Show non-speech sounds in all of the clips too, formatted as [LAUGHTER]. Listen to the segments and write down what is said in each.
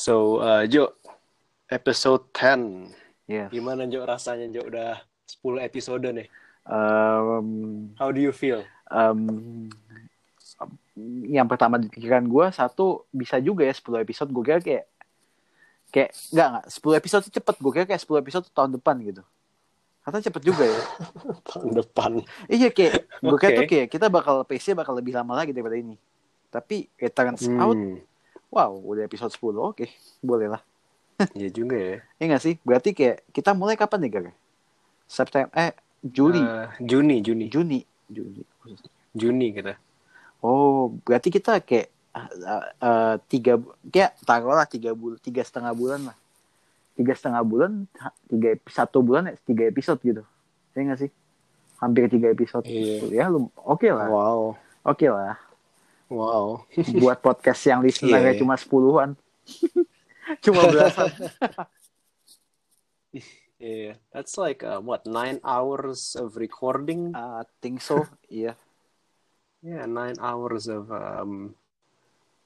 So, uh, Jo, episode 10. Yes. Gimana Jo rasanya Jo udah 10 episode nih? Um, How do you feel? um, yang pertama di pikiran gue satu bisa juga ya 10 episode gue kira kayak kayak enggak enggak 10 episode tuh cepet gue kira kayak 10 episode tahun depan gitu kata cepet juga ya [LAUGHS] Tahun depan. iya kayak gue kira Oke. tuh kayak kita bakal pace bakal lebih lama lagi daripada ini tapi it turns out Hmm, wow udah episode 10 oke boleh lah [LAUGHS] iya juga ya. Iya nggak sih berarti kayak kita mulai kapan nih Gar? September eh Juli Uh, Juni, Juni. Juni Juni Juni kita. Oh, berarti kita kayak uh, uh, tiga, kayak taruhlah tiga bulan, tiga setengah bulan lah. Tiga setengah bulan, tiga satu bulan ya tiga episode gitu. Iya nggak sih? Hampir tiga episode. Iya. Ya, lu oke lah, Wow. oke lah. Wow. Buat podcast yang listenernya Iya, iya. cuma sepuluhan, [LAUGHS] cuma belasan. [LAUGHS] Yeah, that's like uh, what nine hours of recording. I think so. Iya. Yeah, nine hours of um,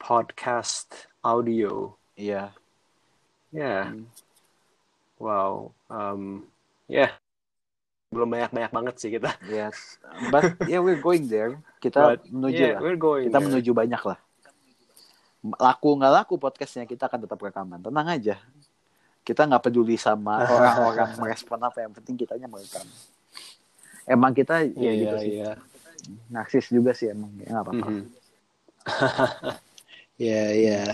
podcast audio. Iya. Yeah. Hmm. Wow. Um, yeah. Belum banyak-banyak banget sih kita. Yes. But yeah, we're going there. Kita But, menuju yeah, lah. kita there. menuju banyak lah laku nggak laku podcastnya kita akan tetap rekaman tenang aja kita nggak peduli sama [LAUGHS] orang-orang merespon apa yang penting kitanya merekam emang kita ya Iya, gitu sih iya. narsis juga sih emang ya nggak apa-apa [LAUGHS] yeah, yeah.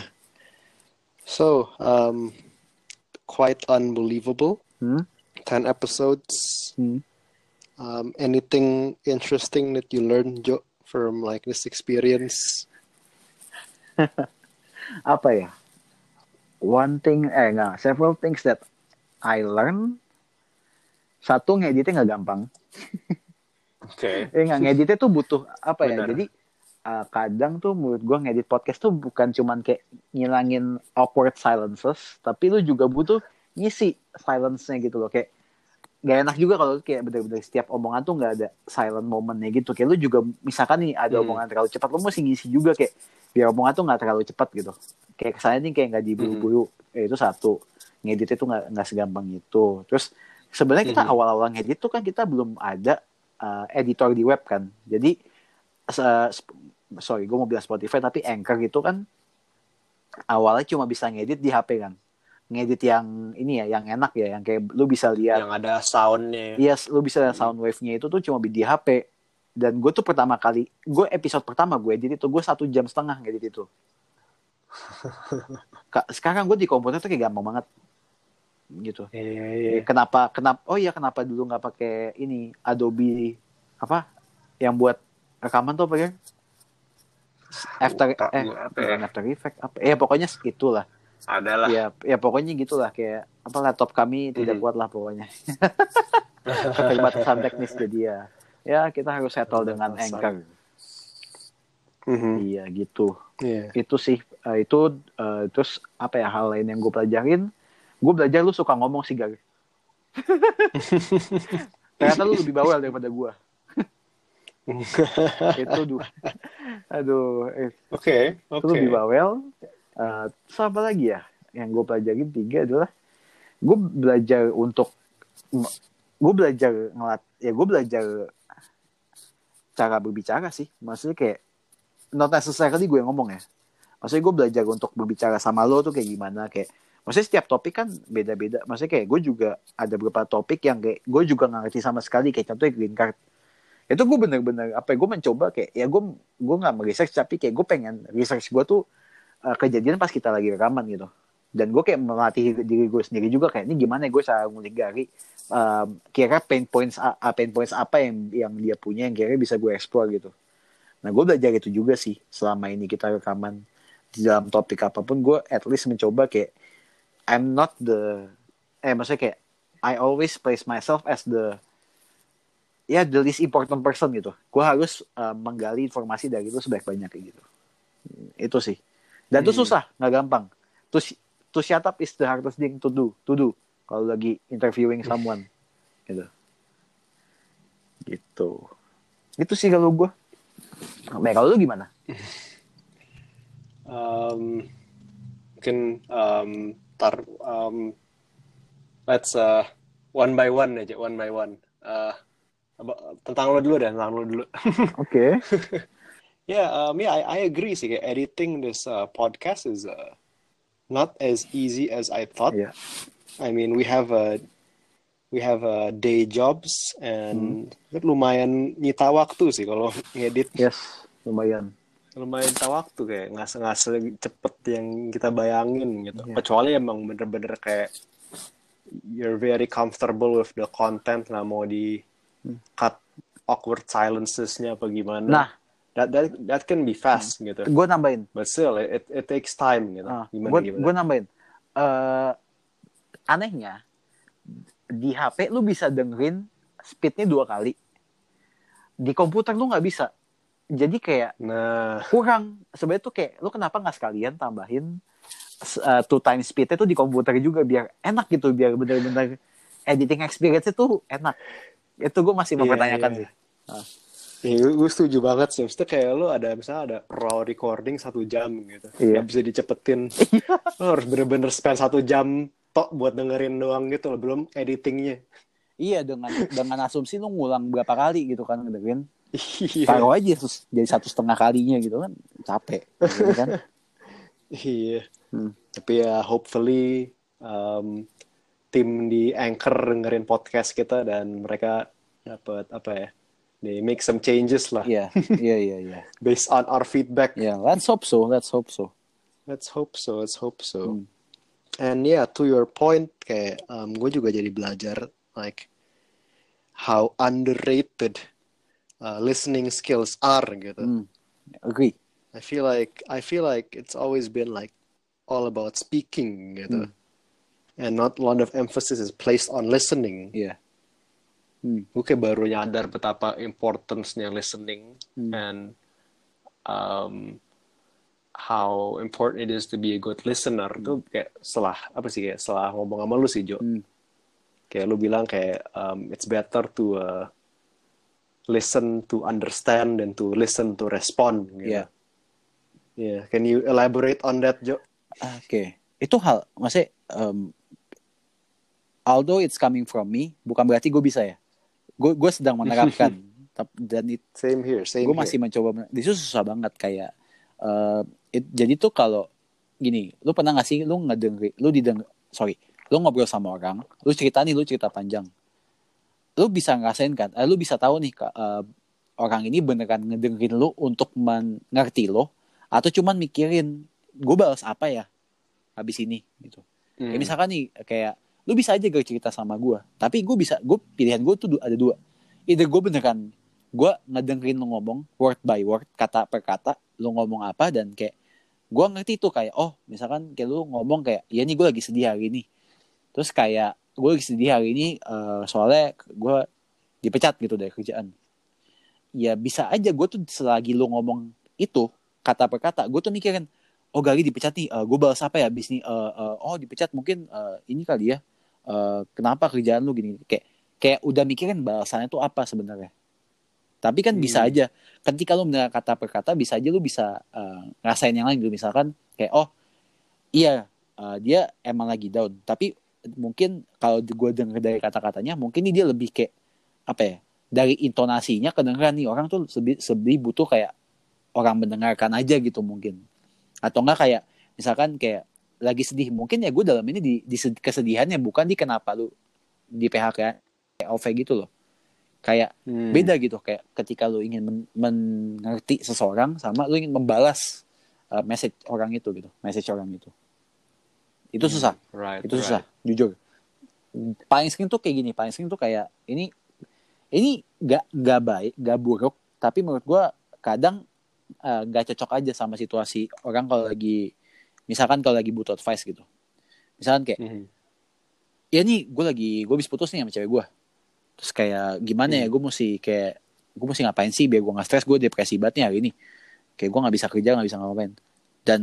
So, um, quite unbelievable. Hmm? 10 episodes. Hmm. Um, anything interesting that you learned, Joe, from like this experience? [LAUGHS] apa ya one thing eh nggak several things that I learn satu ngeditnya nggak gampang Okay. [LAUGHS] Eh nggak ngeditnya tuh butuh apa ya? Benar. Jadi uh, kadang tuh menurut gua ngedit podcast tuh bukan cuman kayak ngilangin awkward silences, tapi lu juga butuh ngisi silence-nya gitu loh. Kayak gak enak juga kalau kayak bener-bener setiap omongan tuh nggak ada silent momentnya gitu. Kayak lu juga misalkan nih ada Hmm. omongan terlalu cepat, lu mesti ngisi juga kayak biar omongan tuh nggak terlalu cepat gitu. Kayak kesannya nih kayak nggak diburu-buru. Eh, itu satu. Ngeditnya tuh nggak nggak segampang itu. Terus sebenarnya kita Mhm. awal-awal ngedit tuh kan kita belum ada uh, editor di web kan. Jadi sp- sorry, gue mau bilang Spotify tapi Anchor gitu kan awalnya cuma bisa ngedit di HP kan. Ngedit yang ini ya, yang enak ya, yang kayak lu bisa lihat, Yang ada soundnya. iya, lu bisa lihat sound wave-nya itu tuh cuma di HP. Dan gue tuh pertama kali, gue episode pertama gue edit itu gue satu jam setengah ngedit itu. [LAUGHS] Ka- Sekarang gue di komputer tuh kayak gampang banget gitu. Iya, iya, iya. Ya, kenapa kenapa oh iya kenapa dulu nggak pakai ini Adobe apa yang buat rekaman tuh apa ya After eh ya. After Effect apa ya pokoknya itulah Ada lah. ya ya pokoknya gitulah kayak apa laptop kami tidak Mhm. kuat lah pokoknya [LAUGHS] keterbatasan teknis jadi ya ya kita harus settle dengan. Anchor Mhm. iya gitu Iya. itu sih eh, itu eh, terus apa ya hal lain yang gue pelajarin gue belajar lu suka ngomong sih Gar [LAUGHS] ternyata lu lebih bawel daripada gue [LAUGHS] itu duh aduh eh, Oke, itu oke. lebih bawel Terus apa lagi ya? Yang gue pelajarin tiga adalah gue belajar untuk gue belajar ngelat ya gue belajar cara berbicara sih. Maksudnya kayak not necessarily gue ngomong ya. Maksudnya gue belajar untuk berbicara sama lo tuh kayak gimana kayak maksudnya setiap topik kan beda-beda. Maksudnya kayak gue juga ada beberapa topik yang kayak gue juga nggak ngerti sama sekali kayak contohnya green card. Itu gue bener-bener apa ya, gue mencoba kayak ya gue gue nggak meresearch tapi kayak gue pengen research gue tuh uh, kejadian pas kita lagi rekaman gitu. Dan gue kayak melatih diri gue sendiri juga kayak ini gimana ya gue cara ngulik Gary? Um, kira pain points pain points apa yang yang dia punya yang kira bisa gue explore gitu. Nah gue belajar itu juga sih selama ini kita rekaman. Di dalam topik apa pun gue at least mencoba kayak I'm not the eh maksudnya kayak I always place myself as the ya the least important person gitu. Gue harus uh, menggali informasi dari itu sebaik banyak gitu. Itu sih dan itu Hmm. susah nggak gampang. To to shut up is the hardest thing to do to do kalau lagi interviewing someone [LAUGHS] gitu. Gitu. Itu sih kalau gue nah, kalau lu gimana? [LAUGHS] Um, mungkin um, tar um, let's uh, one by one aja one by one. Uh, tentang lo dulu deh tentang lo dulu. Oke. okay. [LAUGHS] yeah um, yeah I, I agree sih editing this uh, podcast is uh, not as easy as I thought yeah. I mean we have a we have a day jobs and hmm. lumayan nyita waktu sih kalau [LAUGHS] ngedit yes lumayan lumayan tahu waktu kayak nggak nggak cepet yang kita bayangin gitu yeah. kecuali emang bener-bener kayak you're very comfortable with the content nggak mau di hmm. cut awkward silencesnya apa gimana nah that that that can be fast hmm. gitu. Gue nambahin. But still it it takes time gitu. Uh, gimana gue gue nambahin. Uh, anehnya di HP lu bisa dengerin speednya dua kali. Di komputer lu nggak bisa. Jadi kayak nah. kurang. Sebenarnya tuh kayak lu kenapa nggak sekalian tambahin uh, two times speednya tuh di komputer juga biar enak gitu biar bener-bener editing experience itu enak. Itu gue masih iya, mempertanyakan yeah, yeah. sih. Uh. Iya, gue setuju banget sih. Maksudnya kayak lo ada misalnya ada raw recording satu jam gitu. Iya. Gak bisa dicepetin. Iya. lo harus bener-bener spend satu jam tok buat dengerin doang gitu loh. Belum editingnya. Iya, dengan dengan asumsi lo ngulang berapa kali gitu kan dengerin. Iya. Taruh aja terus jadi satu setengah kalinya gitu kan capek gitu kan. iya. Hmm. Tapi ya hopefully um, tim di Anchor dengerin podcast kita dan mereka dapat apa ya? They make some changes lah. Yeah, yeah, iya, iya. [LAUGHS] Based on our feedback. Yeah, let's hope so. Let's hope so. Let's hope so. Let's hope so. Hmm. And yeah, to your point, kayak um, gue juga jadi belajar like how underrated uh, listening skills are gitu. Mm, agree. I feel like I feel like it's always been like all about speaking gitu. Mm. And not a lot of emphasis is placed on listening. Yeah. Hmm. Gue kayak baru nyadar betapa importance-nya listening hmm. and um, how important it is to be a good listener hmm. tuh kayak setelah apa sih kayak setelah ngomong sama lu sih Jo. Hmm. Kayak lu bilang kayak um, it's better to uh, listen to understand and to listen to respond. Gitu. Yeah. Yeah. Can you elaborate on that, Jo? Oke, okay. itu hal, maksudnya, um, although it's coming from me, bukan berarti gue bisa ya. Gue gue sedang menerapkan, [LAUGHS] dan it, same here, same. Gue masih mencoba, itu susah banget kayak, uh, it, jadi tuh kalau gini, lu pernah gak sih, lu ngedenger, lu didengar, sorry, lu ngobrol sama orang, lu cerita nih, lu cerita panjang, lu bisa ngerasain kan uh, lu bisa tahu nih uh, orang ini beneran ngedengerin lu untuk mengerti lo atau cuman mikirin gue balas apa ya habis ini gitu hmm. kayak misalkan nih kayak lu bisa aja gak cerita sama gue tapi gue bisa gue pilihan gue tuh ada dua. Either gue beneran gue ngedengerin lu ngomong word by word kata per kata lu ngomong apa dan kayak gue ngerti tuh kayak oh misalkan kayak lu ngomong kayak ya nih gue lagi sedih hari ini. Terus kayak gue lagi sedih hari ini uh, soalnya gue dipecat gitu dari kerjaan. Ya bisa aja gue tuh selagi lu ngomong itu kata per kata gue tuh mikirin oh Gali dipecat nih uh, gue balas apa ya abis nih uh, uh, oh dipecat mungkin uh, ini kali ya uh, kenapa kerjaan lu gini? Kayak kayak udah mikirin balasannya tuh apa sebenarnya? Tapi kan hmm. bisa aja. Ketika lu mendengar kata per kata bisa aja lu bisa uh, ngerasain yang lain gitu. Misalkan kayak oh iya uh, dia emang lagi down. Tapi mungkin kalau gue denger dari kata-katanya mungkin ini dia lebih kayak apa ya dari intonasinya kedengeran nih. Orang tuh lebih, lebih butuh kayak orang mendengarkan aja gitu mungkin. Atau enggak kayak misalkan kayak lagi sedih. Mungkin ya gue dalam ini di, di kesedihannya bukan di kenapa lu di PHK kayak OV gitu loh. Kayak hmm. beda gitu. Kayak ketika lu ingin men mengerti seseorang sama lu ingin membalas uh, message orang itu gitu. Message orang itu. Itu hmm, susah. Right, itu susah. Right. jujur. Paling sering tuh kayak gini. Paling sering tuh kayak ini ini gak gak baik gak buruk. Tapi menurut gue kadang uh, gak cocok aja sama situasi orang kalau lagi misalkan kalau lagi butuh advice gitu misalkan kayak mm-hmm. ya nih gue lagi gue bisa putus nih sama cewek gue terus kayak gimana mm-hmm. ya hmm. gue mesti kayak gue mesti ngapain sih biar gue gak stres gue depresi banget nih hari ini kayak gue nggak bisa kerja nggak bisa ngapain dan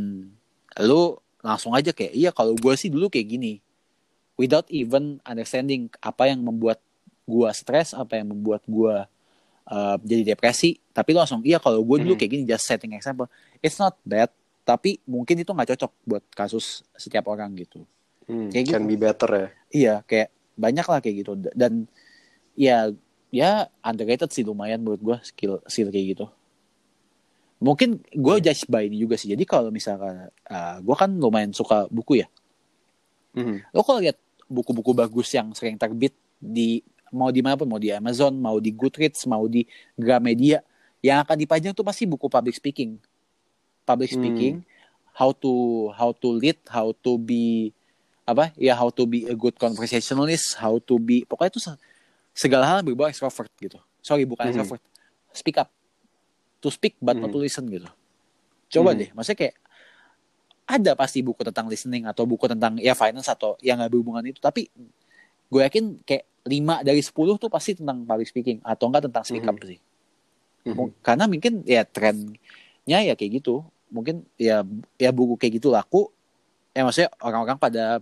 lu langsung aja kayak iya kalau gue sih dulu kayak gini without even understanding apa yang membuat gue stres apa yang membuat gue uh, jadi depresi tapi lo langsung iya kalau gue dulu hmm. kayak gini just setting example it's not bad tapi mungkin itu nggak cocok buat kasus setiap orang gitu. Hmm, Kayak can gitu. be better ya. iya kayak banyak lah kayak gitu. Dan ya ya underrated sih lumayan menurut gue skill skill kayak gitu. Mungkin gue judge by ini juga sih. Jadi kalau misalkan gue kan lumayan suka buku ya. Mhm. lo kalau lihat buku-buku bagus yang sering terbit di mau di mana pun mau di Amazon mau di Goodreads mau di Gramedia yang akan dipajang tuh pasti buku public speaking public Hmm. speaking how to how to lead how to be apa ya how to be a good conversationalist how to be pokoknya itu se- segala hal berbau extrovert gitu sorry bukan Mhm. extrovert speak up to speak but not Mhm. to listen gitu coba Mhm. deh maksudnya kayak ada pasti buku tentang listening atau buku tentang ya finance atau yang nggak berhubungan itu tapi gue yakin kayak 5 dari 10 tuh pasti tentang public speaking atau enggak tentang speak up Mhm. sih Mhm. Mu- karena mungkin ya trennya ya kayak gitu mungkin ya ya buku kayak gitu laku ya maksudnya orang-orang pada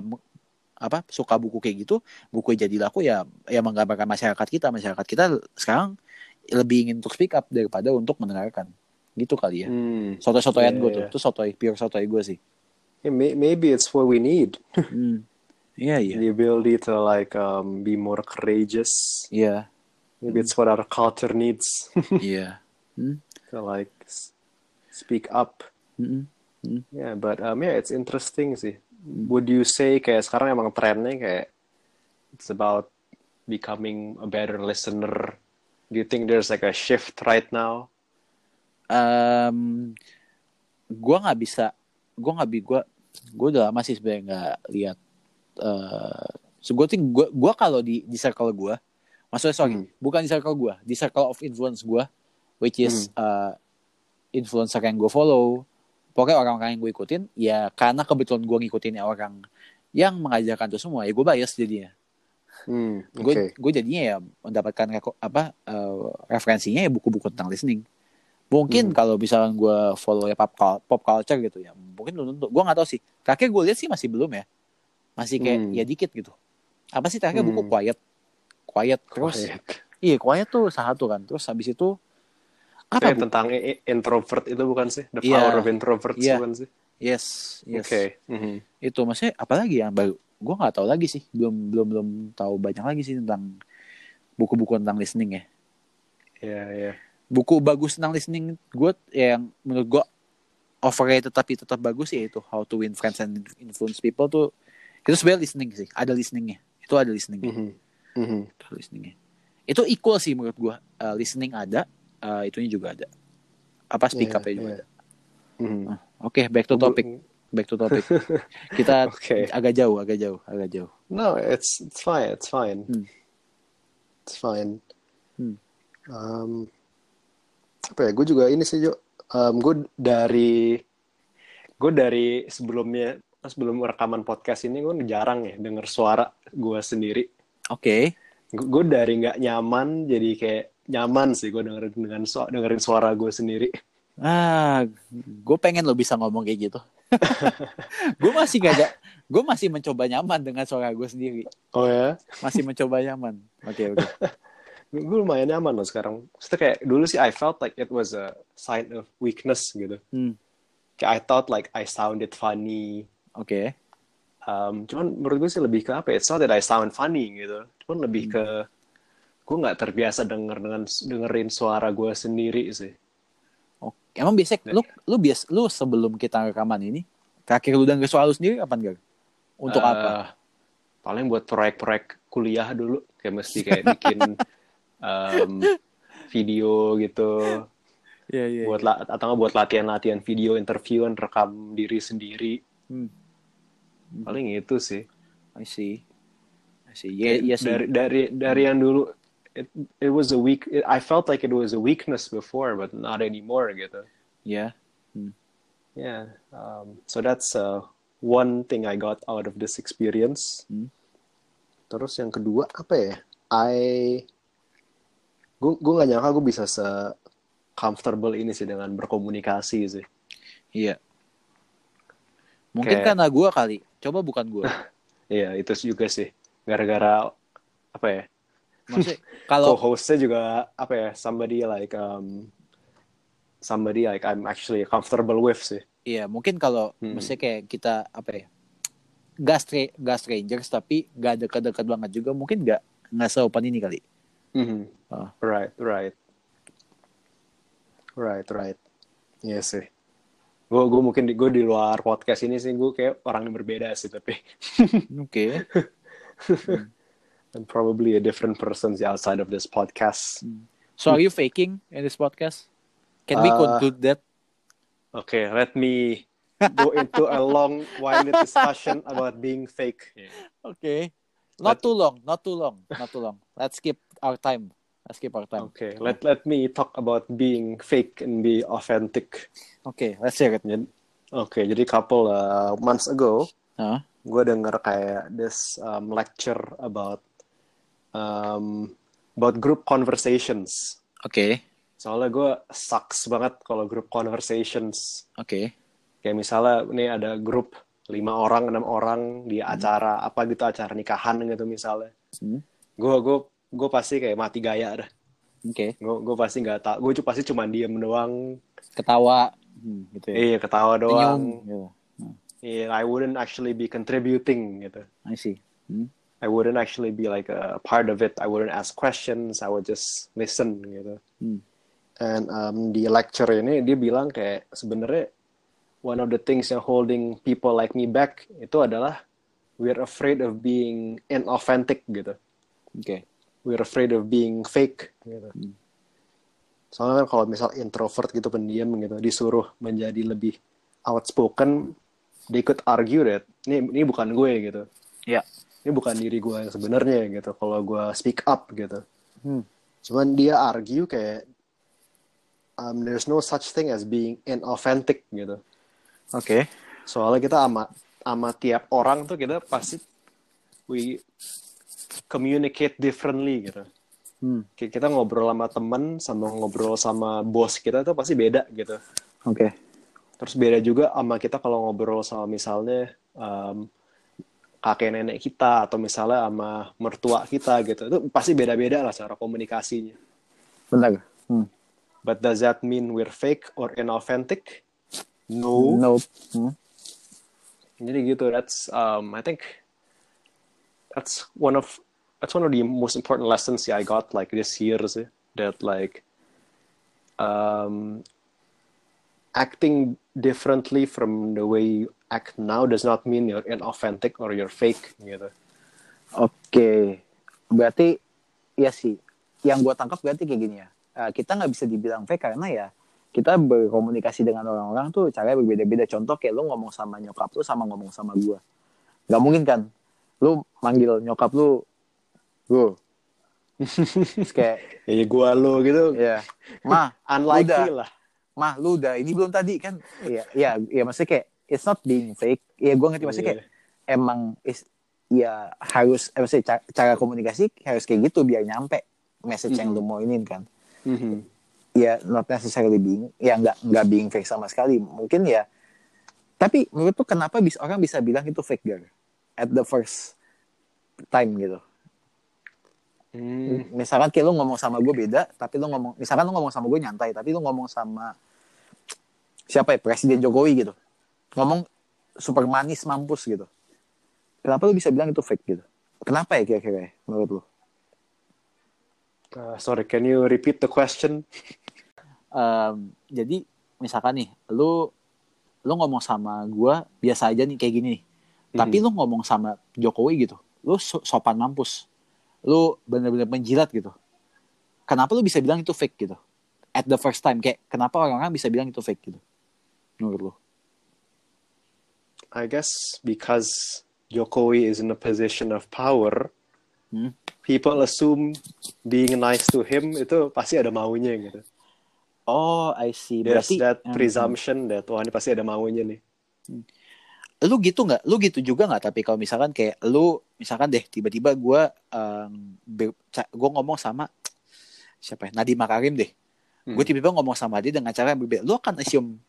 mu- apa suka buku kayak gitu buku jadi laku ya ya menggambarkan masyarakat kita masyarakat kita sekarang lebih ingin untuk speak up daripada untuk mendengarkan gitu kali ya Hmm. sotoy-sotoyan Iya, gue iya. tuh itu sotoy pure sotoy gue sih Yeah, may- maybe it's what we need. [LAUGHS] Hmm. Iya iya The ability to like um, be more courageous. iya Maybe it's what our culture needs [LAUGHS] iya Hmm. to like speak up. Mm-mm. Yeah, but um, yeah, it's interesting sih. Would you say kayak sekarang emang trennya kayak it's about becoming a better listener? Do you think there's like a shift right now? um, gue nggak bisa gue nggak bi gue gue udah lama sih sebenarnya nggak lihat uh, so gue think gue gue kalau di di circle gue maksudnya sorry Hmm. bukan di circle gue di circle of influence gue which is uh, influencer yang gue follow. Pokoknya orang-orang yang gue ikutin ya karena kebetulan gue ngikutin orang yang mengajarkan itu semua ya gue bias jadinya. Hmm, gue okay. gue jadinya ya mendapatkan reko- apa eh, referensinya ya buku-buku tentang listening. Mungkin Hmm. kalau misalnya gue follow ya pop, pop culture gitu ya mungkin belum tentu. Gue nggak tahu sih. Terakhir gue lihat sih masih belum ya. Masih kayak Hmm. ya dikit gitu. Apa sih terakhir buku? Hmm. quiet. Quiet terus. Quiet. iya quiet tuh satu kan. Terus habis itu apa Kayak bu? tentang introvert itu bukan sih? The Iya. power of introvert Iya. bukan sih? yes yes Oke. Mhm. itu maksudnya apalagi yang baru gue nggak tahu lagi sih belum belum belum tahu banyak lagi sih tentang buku-buku tentang listening ya Iya, iya. buku bagus tentang listening gue yang menurut gue overrated tapi tetap bagus ya itu How to Win Friends and Influence People tuh itu sebenarnya listening sih ada listeningnya itu ada listeningnya Mhm. Mhm. itu ada listeningnya itu equal sih menurut gue Uh, listening ada uh, itunya juga ada apa speak Iya, up juga iya. ada Mhm. oke back to topic back to topic [LAUGHS] kita Oke. agak jauh agak jauh agak jauh No, it's it's fine. It's fine. Hmm. It's fine. Hmm. Um, apa ya? Gue juga ini sih, Jo. Um, gue dari gue dari sebelumnya sebelum rekaman podcast ini gue jarang ya denger suara gue sendiri. oke Gue dari nggak nyaman jadi kayak nyaman sih gue dengerin dengan su- dengerin suara gue sendiri. ah gue pengen lo bisa ngomong kayak gitu [LAUGHS] gue masih gak ada gue masih mencoba nyaman dengan suara gue sendiri Oh ya? masih mencoba nyaman oke oke Gue lumayan nyaman loh sekarang. Maksudnya kayak dulu sih I felt like it was a sign of weakness gitu. Hmm, Kayak I thought like I sounded funny. oke Um, cuman menurut gue sih lebih ke apa ya? It's not that I sound funny gitu. Cuman lebih ke gue nggak terbiasa denger dengan dengerin suara gue sendiri sih. Oke. emang biasa lu lu bias lu sebelum kita rekaman ini terakhir lu denger suara lu sendiri kapan gak untuk Eh, apa Paling buat proyek-proyek kuliah dulu. Kayak mesti kayak bikin [LAUGHS] um, video gitu. Iya iya buat la- atau buat latihan-latihan video interviewan rekam diri sendiri. Hmm. Paling itu sih. I see I see iya iya sih dari dari dari yang dulu it, it was a weak it- I felt like it was a weakness before but not anymore gitu ya yeah. Um, so that's uh, one thing I got out of this experience. Hmm. terus yang kedua apa ya? I gue gue gak nyangka gue bisa se comfortable ini sih dengan berkomunikasi sih. Iya. Mungkin Kayak- karena gua kali. Coba bukan gua. [LAUGHS] Iya itu juga sih. Gara-gara apa ya maksudnya [LAUGHS] kalau co-hostnya juga apa ya somebody like um somebody like I'm actually comfortable with sih Iya, mungkin kalau Hmm. maksudnya kayak kita apa ya? Gak, stra gak strangers tapi gak dekat-dekat banget juga mungkin gak nggak seopan ini kali. Mhm. Ah. Right, right. Right, right. Iya sih. Gue gue mungkin gue di luar podcast ini sih gue kayak orang yang berbeda sih tapi Oke. [LAUGHS] I'm probably a different person outside of this podcast. So are you faking in this podcast? Can we Uh, conclude that? Okay, let me go into a long winded discussion about being fake. Okay. Not too long, not too long, not too long. Let's keep our time. Let's keep our time. Okay, let let me talk about being fake and be authentic. Okay, let's hear it. Jadi- Oke, jadi couple uh, months ago, Huh? gue denger kayak this um, lecture about um, about group conversations. Oke, Soalnya gue sucks banget kalau group conversations. oke. Kayak misalnya ini ada grup lima orang, enam orang di acara apa gitu, acara nikahan gitu misalnya. Hmm. Gue gue gue pasti kayak mati gaya dah. Oke. Gue gue pasti nggak tahu. Gue pasti cuma diem doang. Ketawa, hmm, gitu ya. Iya ketawa Senyum, doang. gitu. Iya, I wouldn't actually be contributing gitu. I see. Hmm. I wouldn't actually be like a part of it. I wouldn't ask questions. I would just listen gitu. Hmm. And um, di lecture ini dia bilang kayak sebenarnya one of the things yang holding people like me back itu adalah we're afraid of being inauthentic gitu. Oke. We're afraid of being fake gitu. Hmm. Soalnya kan kalau misal introvert gitu pendiam gitu disuruh menjadi lebih outspoken, they could argue that ini ini bukan gue gitu. Ya. Ini bukan diri gue yang sebenarnya gitu. Kalau gue speak up gitu. Hmm. Cuman dia argue kayak um, there's no such thing as being inauthentic gitu. Oke. Soalnya kita ama ama tiap orang tuh kita pasti we communicate differently gitu. Hmm. Kayak kita ngobrol sama temen sama ngobrol sama bos kita tuh pasti beda gitu. Oke. Terus beda juga sama kita kalau ngobrol sama misalnya um, kakek nenek kita atau misalnya sama mertua kita gitu. Itu pasti beda-beda lah cara komunikasinya. Bentar. Hmm. But does that mean we're fake or inauthentic? No. Nope. Hmm. Jadi gitu. That's um, I think that's one of that's one of the most important lessons I got like this year sih. That like um, acting differently from the way act now does not mean you're inauthentic or you're fake gitu. Oke, berarti ya sih. Yang gue tangkap berarti kayak gini ya. Eh, kita nggak bisa dibilang fake karena ya kita berkomunikasi dengan orang-orang tuh caranya berbeda-beda. Contoh kayak lu ngomong sama nyokap lu sama ngomong sama gue. Gak mungkin kan? Lu manggil nyokap lu. Terus kayak, [LAUGHS] Ya gua lo gitu ya, mah, unlikely Udah. lah. mah lu udah ini belum tadi kan? Iya, iya, iya maksudnya kayak it's not being fake. Iya, gue ngerti maksudnya kayak emang is, ya harus eh, maksudnya ca- cara komunikasi harus kayak gitu biar nyampe message yang Mhm. lu mau inin kan Mhm. ya not necessarily being ya nggak nggak being fake sama sekali mungkin ya tapi menurut tuh kenapa bisa orang bisa bilang itu fake girl at the first time gitu Hmm. misalkan kayak lu ngomong sama gue beda tapi lu ngomong misalkan lu ngomong sama gue nyantai tapi lu ngomong sama siapa ya Presiden Jokowi gitu ngomong super manis mampus gitu. Kenapa lu bisa bilang itu fake gitu? Kenapa ya kira-kira ya, menurut lu? Uh, sorry, can you repeat the question? Em, jadi misalkan nih lu lu ngomong sama gue biasa aja nih kayak gini nih. Tapi lu ngomong sama Jokowi gitu lu so- sopan mampus. Lu bener-bener menjilat gitu. Kenapa lu bisa bilang itu fake gitu? At the first time kayak kenapa orang-orang bisa bilang itu fake gitu? Menurut lu I guess because Jokowi is in a position of power, Hmm. people assume being nice to him itu pasti ada maunya gitu. oh I see There's berarti that Hmm. presumption that wah ini pasti ada maunya nih. lu gitu nggak lu gitu juga nggak tapi kalau misalkan kayak lu misalkan deh tiba-tiba gue gue ngomong sama siapa ya Nadiem Makarim deh Hmm. gue tiba-tiba ngomong sama dia dengan cara yang berbeda lu akan assume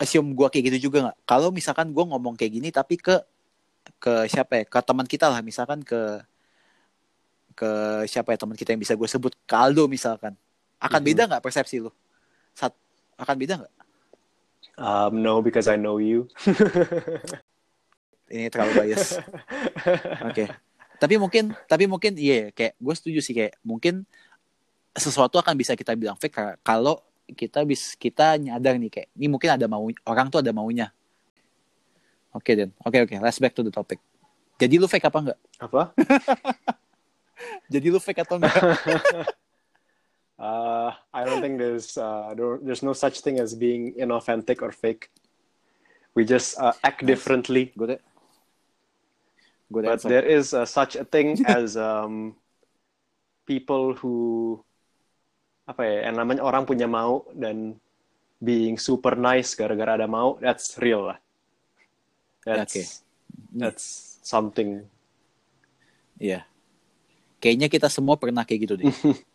assume gue kayak gitu juga nggak? Kalau misalkan gue ngomong kayak gini tapi ke ke siapa ya? Ke teman kita lah misalkan ke ke siapa ya teman kita yang bisa gue sebut? Ke Aldo misalkan. Akan beda nggak persepsi lu? Sat, akan beda nggak? Um, no, because I know you. Ini terlalu bias. Oke. Tapi mungkin, tapi mungkin iya kayak gue setuju sih kayak mungkin sesuatu akan bisa kita bilang fake ka- kalau kita bis kita nyadar nih kayak ini mungkin ada mau orang tuh ada maunya. Oke Den, oke oke, let's back to the topic. Jadi lu fake apa enggak? Apa? [LAUGHS] Jadi lu fake atau enggak? [LAUGHS] Uh, I don't think there's uh, there, there's no such thing as being inauthentic or fake. We just uh, act differently. deh. Gue But there is uh, such a thing as um, people who apa ya, yang namanya orang punya mau dan being super nice gara-gara ada mau, that's real lah. That's Oke. that's something. Iya. Kayaknya kita semua pernah kayak gitu deh. [LAUGHS]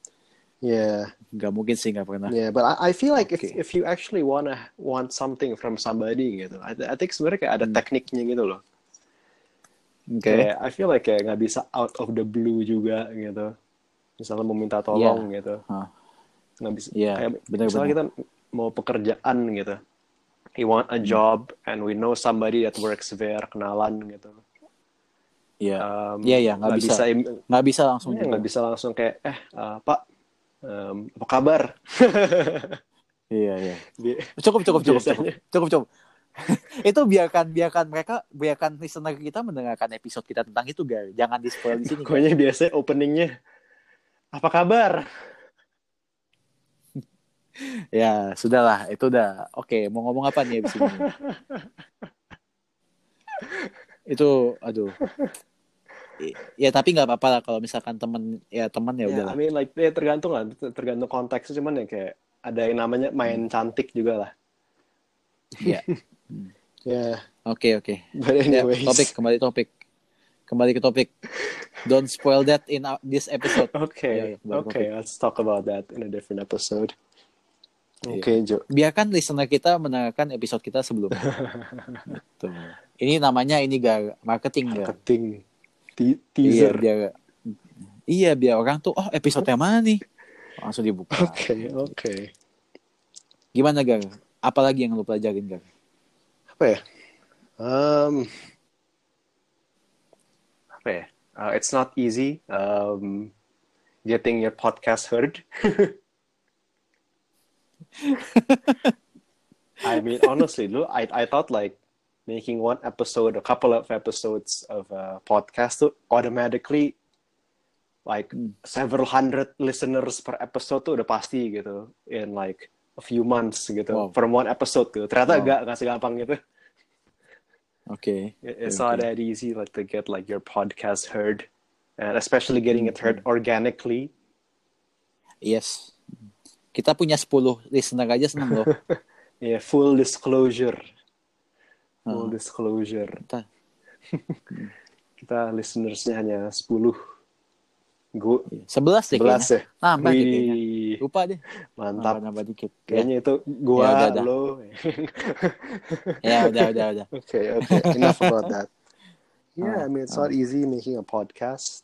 Yeah, Gak mungkin sih gak pernah. yeah. But I, I feel like Okay. if if you actually wanna want something from somebody gitu, I, I think sebenarnya kayak ada Hmm. tekniknya gitu loh. Oke. Kayak I feel like kayak nggak bisa out of the blue juga gitu. Misalnya mau minta tolong gitu. Hah. Nggak bisa. Iya, kayak benar-benar. misalnya kita mau pekerjaan gitu. We want a job and we know somebody that works there, kenalan gitu. Iya. Um, Iya, iya, nggak bisa. Nggak bisa langsung iya, nggak bisa langsung kayak eh uh, Pak um, apa kabar? [LAUGHS] Iya, iya. Cukup, cukup, cukup, cukup, Biasanya. cukup, cukup. [LAUGHS] itu biarkan, biarkan mereka, biarkan listener kita mendengarkan episode kita tentang itu, Gar. Jangan di spoil di sini. Pokoknya biasanya openingnya apa kabar? Ya, sudahlah, itu udah. Oke, mau ngomong apa nih abis ini? itu, aduh. Ya tapi nggak apa-apa lah kalau misalkan temen ya teman ya Ya, udah I mean like ya tergantung lah, tergantung konteksnya cuman ya kayak ada yang namanya Hmm. main cantik juga lah. Iya. [LAUGHS] Ya, Oke oke. Ya, topik kembali topik. Kembali ke topik. Don't spoil that in this episode. [LAUGHS] Okay, Ya, ya, kembali ke okay, let's talk about that in a different episode. Iya. Okay, Jo. Biarkan listener kita mendengarkan episode kita sebelumnya. [LAUGHS] Gitu. Ini namanya ini gak marketing gak? Marketing Te- Iya teaser. biar Iya biar orang tuh oh episode yang mana nih? Langsung dibuka. Oke, oke. Gimana Gar? Apalagi yang lu pelajarin Gar? Apa ya? Um, apa ya? Uh, it's not easy um, getting your podcast heard. [LAUGHS] [LAUGHS] I mean, honestly, look, I I thought like making one episode, a couple of episodes of a podcast tuh automatically like several hundred listeners per episode tuh udah pasti gitu in like a few months gitu Wow. from one episode gitu. Ternyata Wow. enggak enggak segampang gitu. Oke. It- It's Okay, not that easy like to get like your podcast heard, and especially getting it mm-hmm. heard organically. Yes. Kita punya 10 listener aja seneng loh. [LAUGHS] Yeah, full disclosure. Full Hmm. disclosure. Kita- [LAUGHS] Kita listenersnya hanya 10. Gue 11 deh 11 kayaknya. ya. Nambah deh kayaknya. Wih, Lupa deh. mantap. Nambah, nambah dikit. Ya. Kayaknya itu gua Ya, udah, udah. lo. [LAUGHS] ya udah udah udah. okay, okay. Enough about that. Yeah, Ah, I mean it's not easy making a podcast.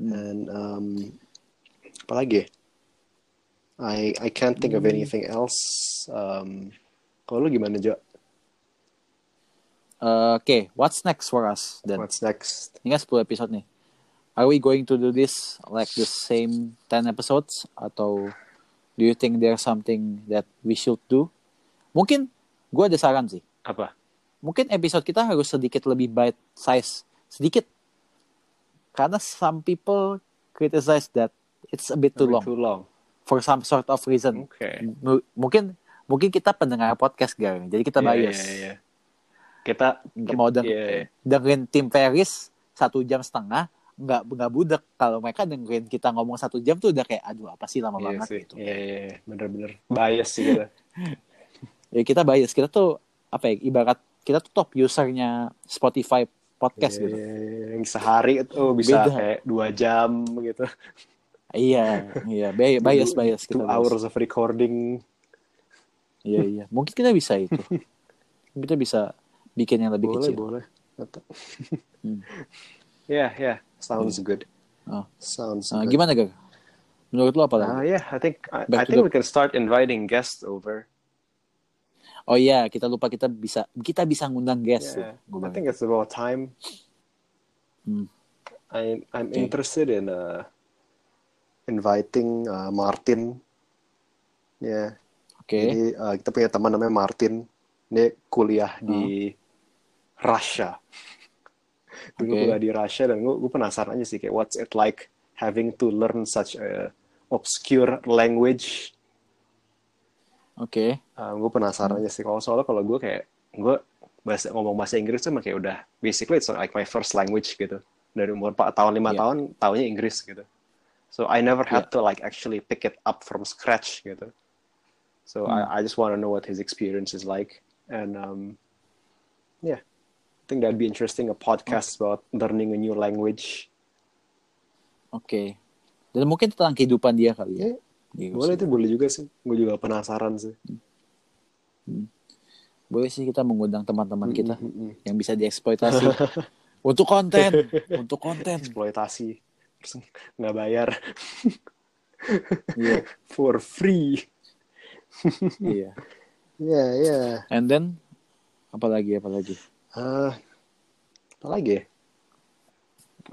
Hmm. And um apalagi? I I can't think of Hmm. anything else. Um kalau lu gimana, Jo? Uh, Oke, what's next for us then? What's next? Ini kan 10 episode nih. Are we going to do this like the same 10 episodes atau do you think there's something that we should do? Mungkin gue ada saran sih. Apa? Mungkin episode kita harus sedikit lebih bite size, sedikit. Karena some people criticize that it's a bit too long Too long. For some sort of reason. Okay. M- mungkin mungkin kita pendengar podcast gar, jadi kita Iya, bias. iya, iya. Kita mau deng- iya, iya. dengerin tim Paris satu jam setengah nggak nggak budek kalau mereka dengerin kita ngomong satu jam tuh udah kayak aduh apa sih lama Iya banget sih. gitu Iya, iya, iya. Bener-bener bias sih kita. [LAUGHS] ya kita bias kita tuh apa ya ibarat kita tuh top usernya Spotify podcast Iya, gitu iya, iya. Yang sehari itu bisa Beda. kayak dua jam gitu. Iya iya bi- bias bias kita Two bias. hours of recording. iya iya mungkin kita bisa itu [LAUGHS] kita bisa bikin yang lebih boleh, kecil boleh. Atau- Hmm. [LAUGHS] Yeah, yeah. Sounds good. Oh. Sounds Nah, good. gimana Gar? menurut lo apa lagi Uh, yeah, I think I, Back I think the- we can start inviting guests over. Oh iya, kita lupa kita bisa kita bisa ngundang guest. Yeah, I think it's about time. Hmm. I I'm Okay. interested in uh, inviting uh, Martin. Ya, Oke. jadi uh, kita punya teman namanya Martin. Dia kuliah di Russia. [LAUGHS] Dulu Oke. kuliah di Russia dan gue, gue penasaran aja sih kayak what's it like having to learn such a obscure language. Oke. Uh, gue penasaran aja sih kalau soalnya kalau gue kayak gue bahasa ngomong bahasa Inggris tuh kayak udah basically it's like my first language gitu dari umur 4 tahun lima Yeah. tahun tahunya Inggris gitu so I never had to like actually pick it up from scratch gitu so Hmm. I, I just want to know what his experience is like. And um, yeah. I think that'd be interesting a podcast about learning a new language. Oke. Dan mungkin tentang kehidupan dia kali ya. Ya, Di boleh tuh boleh juga sih. Gue juga penasaran sih. Boleh sih kita mengundang teman-teman kita Mm, mm, mm. yang bisa dieksploitasi. Untuk konten, [LAUGHS] untuk konten. eksploitasi terus [LAUGHS] nggak bayar Iya. [LAUGHS] for free Iya. [LAUGHS] ya ya And then apa lagi apa lagi? Eh, apa lagi?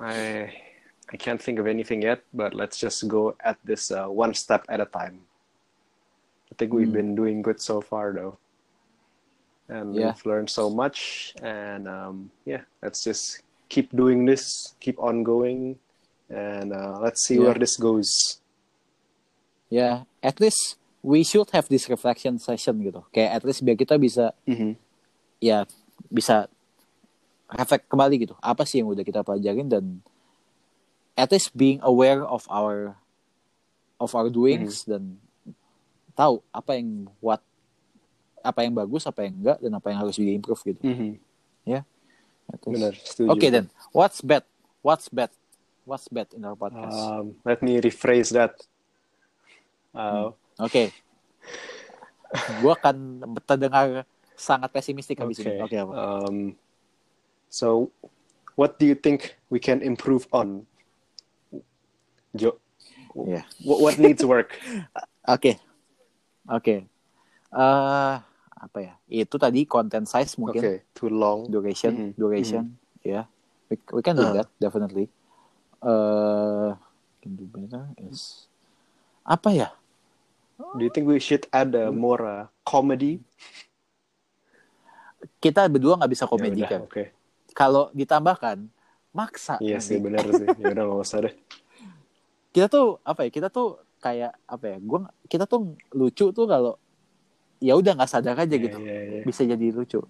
I I can't think of anything yet, but let's just go at this uh, one step at a time. I think we've Hmm. been doing good so far, though, and Yeah. we've learned so much. And um, yeah, let's just keep doing this, keep on going, and uh, let's see Yeah. where this goes. Ya, at least we should have this reflection session gitu. Kayak at least biar kita bisa ya bisa reflect kembali gitu. Apa sih yang udah kita pelajarin dan at least being aware of our of our doings dan tahu apa yang what apa yang bagus, apa yang enggak dan apa yang harus di improve gitu. At least. Benar, setuju. Oke then, what's bad? What's bad? What's bad in our podcast? Um, let me rephrase that. Uh, Oke. Gua akan terdengar sangat pesimistik habis Okay. ini. Oke apa? Um, so, what do you think we can improve on, Joe? Iya. What, what needs work? [LAUGHS] Oke. Oke. Eh, apa ya? Itu tadi content size mungkin, okay, too long. duration, Mhm. duration, ya. We, we can do Uh. that definitely. Eh, can do better is apa ya? Do you think we should add a more uh, comedy? Kita berdua nggak bisa Ya komedi udah, kan. Oke. Kalau ditambahkan maksa. Iya sih, benar sih. Ya udah nggak usah deh. Kita tuh apa ya? Kita tuh kayak apa ya? Gua kita tuh lucu tuh kalau ya udah nggak sadar aja Iya, gitu. iya, iya. Bisa jadi lucu.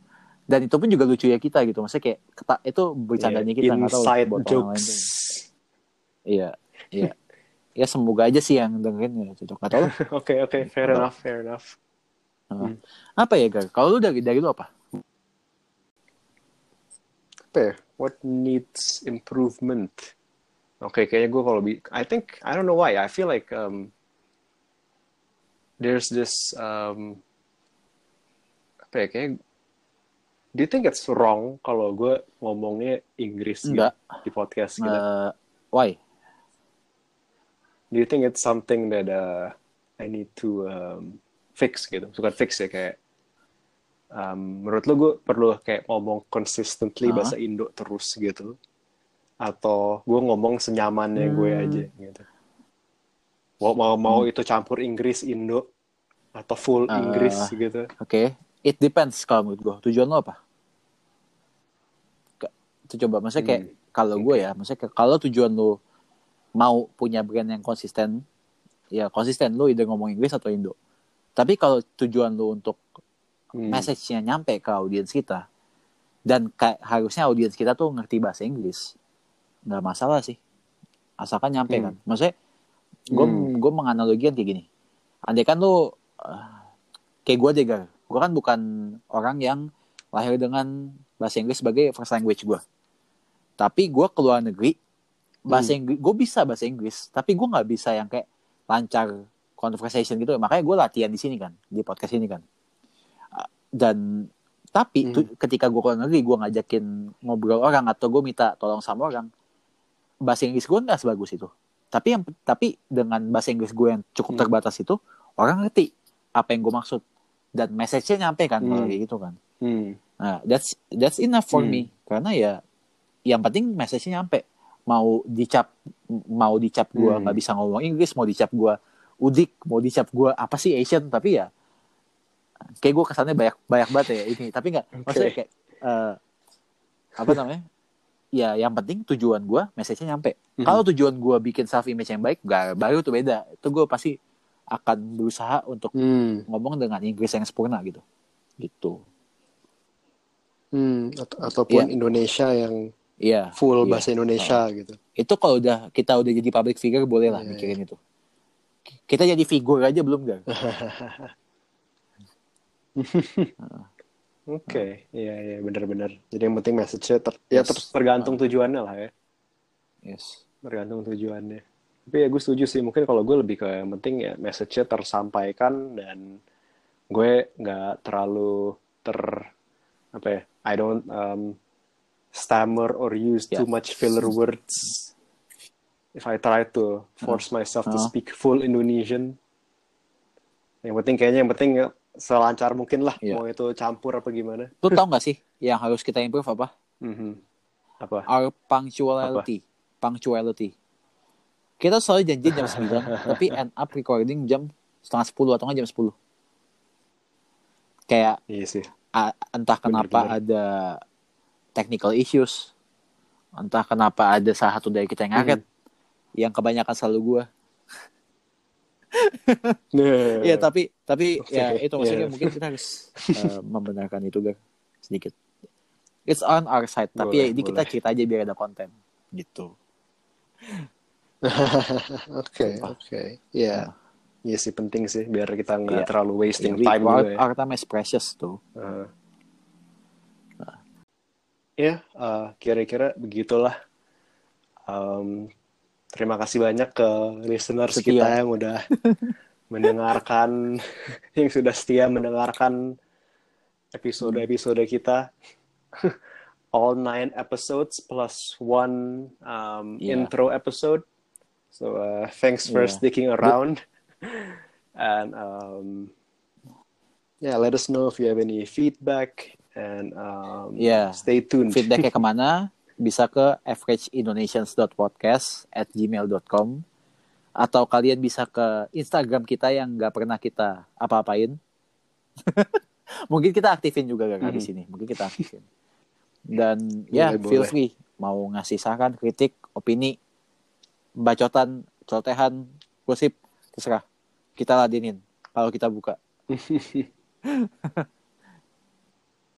Dan itu pun juga lucu ya kita gitu. Maksudnya kayak itu bercandanya Iya, kita nggak tahu orang lain jokes. tuh. Iya, iya. ya semoga aja sih yang dengerin ya cocok. [LAUGHS] Oke, oke, fair Betul. enough, fair enough. Nah, Apa ya Gar? Kalau lu dari dari lu apa? Apa ya? What needs improvement? Oke, kayaknya gue kalau bi- I think I don't know why. I feel like um, there's this um, apa ya? Kayak Do you think it's wrong kalau gue ngomongnya Inggris gitu di podcast gitu? Eh, why? Do you think it's something that uh, I need to um, fix gitu? Bukan fix ya kayak um, menurut lo gue perlu kayak ngomong consistently Hah? bahasa Indo terus gitu? Atau gue ngomong senyamannya gue Hmm. aja gitu? Mau mau, mau itu campur Inggris Indo atau full Uh, Inggris gitu? Oke, it depends kalau menurut gue. Tujuan lo apa? Itu coba, maksudnya kayak Hmm, kalau gue ya, maksudnya kalau tujuan lo mau punya brand yang konsisten, ya konsisten lo either ngomong Inggris atau Indo. Tapi kalau tujuan lo untuk Hmm. message-nya nyampe ke audiens kita, dan kayak harusnya audiens kita tuh ngerti bahasa Inggris, nggak masalah sih. Asalkan nyampe Hmm. kan. Maksudnya gue Hmm. gue menganalogikan kayak gini. Andai kan lo eh, kayak gue deh Gar. Gue kan bukan orang yang lahir dengan bahasa Inggris sebagai first language gue. Tapi gue keluar negeri, bahasa Hmm. Inggris, gue bisa bahasa Inggris. Tapi gue nggak bisa yang kayak lancar conversation gitu. Makanya gue latihan di sini kan, di podcast ini kan. Dan tapi Hmm. tuh, ketika gue keluar negeri, gue ngajakin ngobrol orang atau gue minta tolong sama orang, bahasa Inggris gue nggak sebagus itu. Tapi yang tapi dengan bahasa Inggris gue yang cukup Hmm. terbatas itu, orang ngerti apa yang gue maksud dan message-nya nyampe kan Hmm. kayak gitu kan Hmm. nah that's that's enough for Hmm. me karena ya yang penting message-nya nyampe mau dicap mau dicap gua Hmm. nggak bisa ngomong Inggris mau dicap gua udik mau dicap gua apa sih Asian tapi ya kayak gue kesannya banyak banyak banget ya ini tapi nggak maksudnya kayak eh, apa namanya ya yang penting tujuan gua message-nya nyampe Mhm. kalau tujuan gua bikin self image yang baik gak, baru tuh beda itu gue pasti akan berusaha untuk Hmm. ngomong dengan Inggris yang sempurna gitu gitu Hmm. At- ataupun Iya. Indonesia yang iya full iya. bahasa Indonesia gitu. itu kalau udah kita udah jadi public figure boleh lah Iya, mikirin itu kita jadi figur aja belum gak [LAUGHS] Oke, iya iya benar-benar. Jadi yang penting message-nya ter- ya Yes. terus tergantung tujuannya lah ya. yes Tergantung tujuannya. Tapi ya gue setuju sih. Mungkin kalau gue lebih ke yang penting ya message-nya tersampaikan dan gue nggak terlalu ter apa ya? I don't um, stammer or use too Yeah. much filler words. If I try to force myself to Uh. speak full Indonesian, yang penting kayaknya yang penting selancar mungkin lah. Yeah. Mau itu campur apa gimana? lu tau gak sih yang harus kita improve apa Mhm. Apa? our punctuality punctuality kita selalu janji jam 9 [LAUGHS] tapi end up recording jam setengah 10 atau nggak jam 10 kayak Iya sih. entah kenapa Bener-bener. ada technical issues entah kenapa ada salah satu dari kita yang ngaret yang kebanyakan selalu gua [LAUGHS] Nah, Iya tapi tapi Oke, ya itu maksudnya iya. mungkin kita harus [LAUGHS] eh, membenarkan itu Gar sedikit. It's on our side tapi Boleh, ya ini kita cerita aja biar ada konten gitu. [LAUGHS] Oke, oke. Iya. Iya sih penting sih biar kita nggak Iya. terlalu wasting We- time our, juga ya. our time is precious tuh. Uh. Ya, uh, kira-kira begitulah. Um, terima kasih banyak ke listeners Setia. kita yang udah [LAUGHS] mendengarkan, [LAUGHS] yang sudah setia mendengarkan episode-episode kita. [LAUGHS] All nine episodes plus one um, Yeah. intro episode. So uh, thanks for Yeah. sticking around. And um, yeah, let us know if you have any feedback and um, Yeah. stay tuned. Feedbacknya ke mana? Bisa ke averageindonesians.podcast at gmail.com atau kalian bisa ke Instagram kita yang nggak pernah kita apa-apain. [LAUGHS] Mungkin kita aktifin juga gak di Mhm. sini. Mungkin kita aktifin. Dan ya Boleh, feel free mau ngasih saran, kritik, opini, bacotan, celotehan, gosip, terserah. Kita ladenin kalau kita buka. [LAUGHS]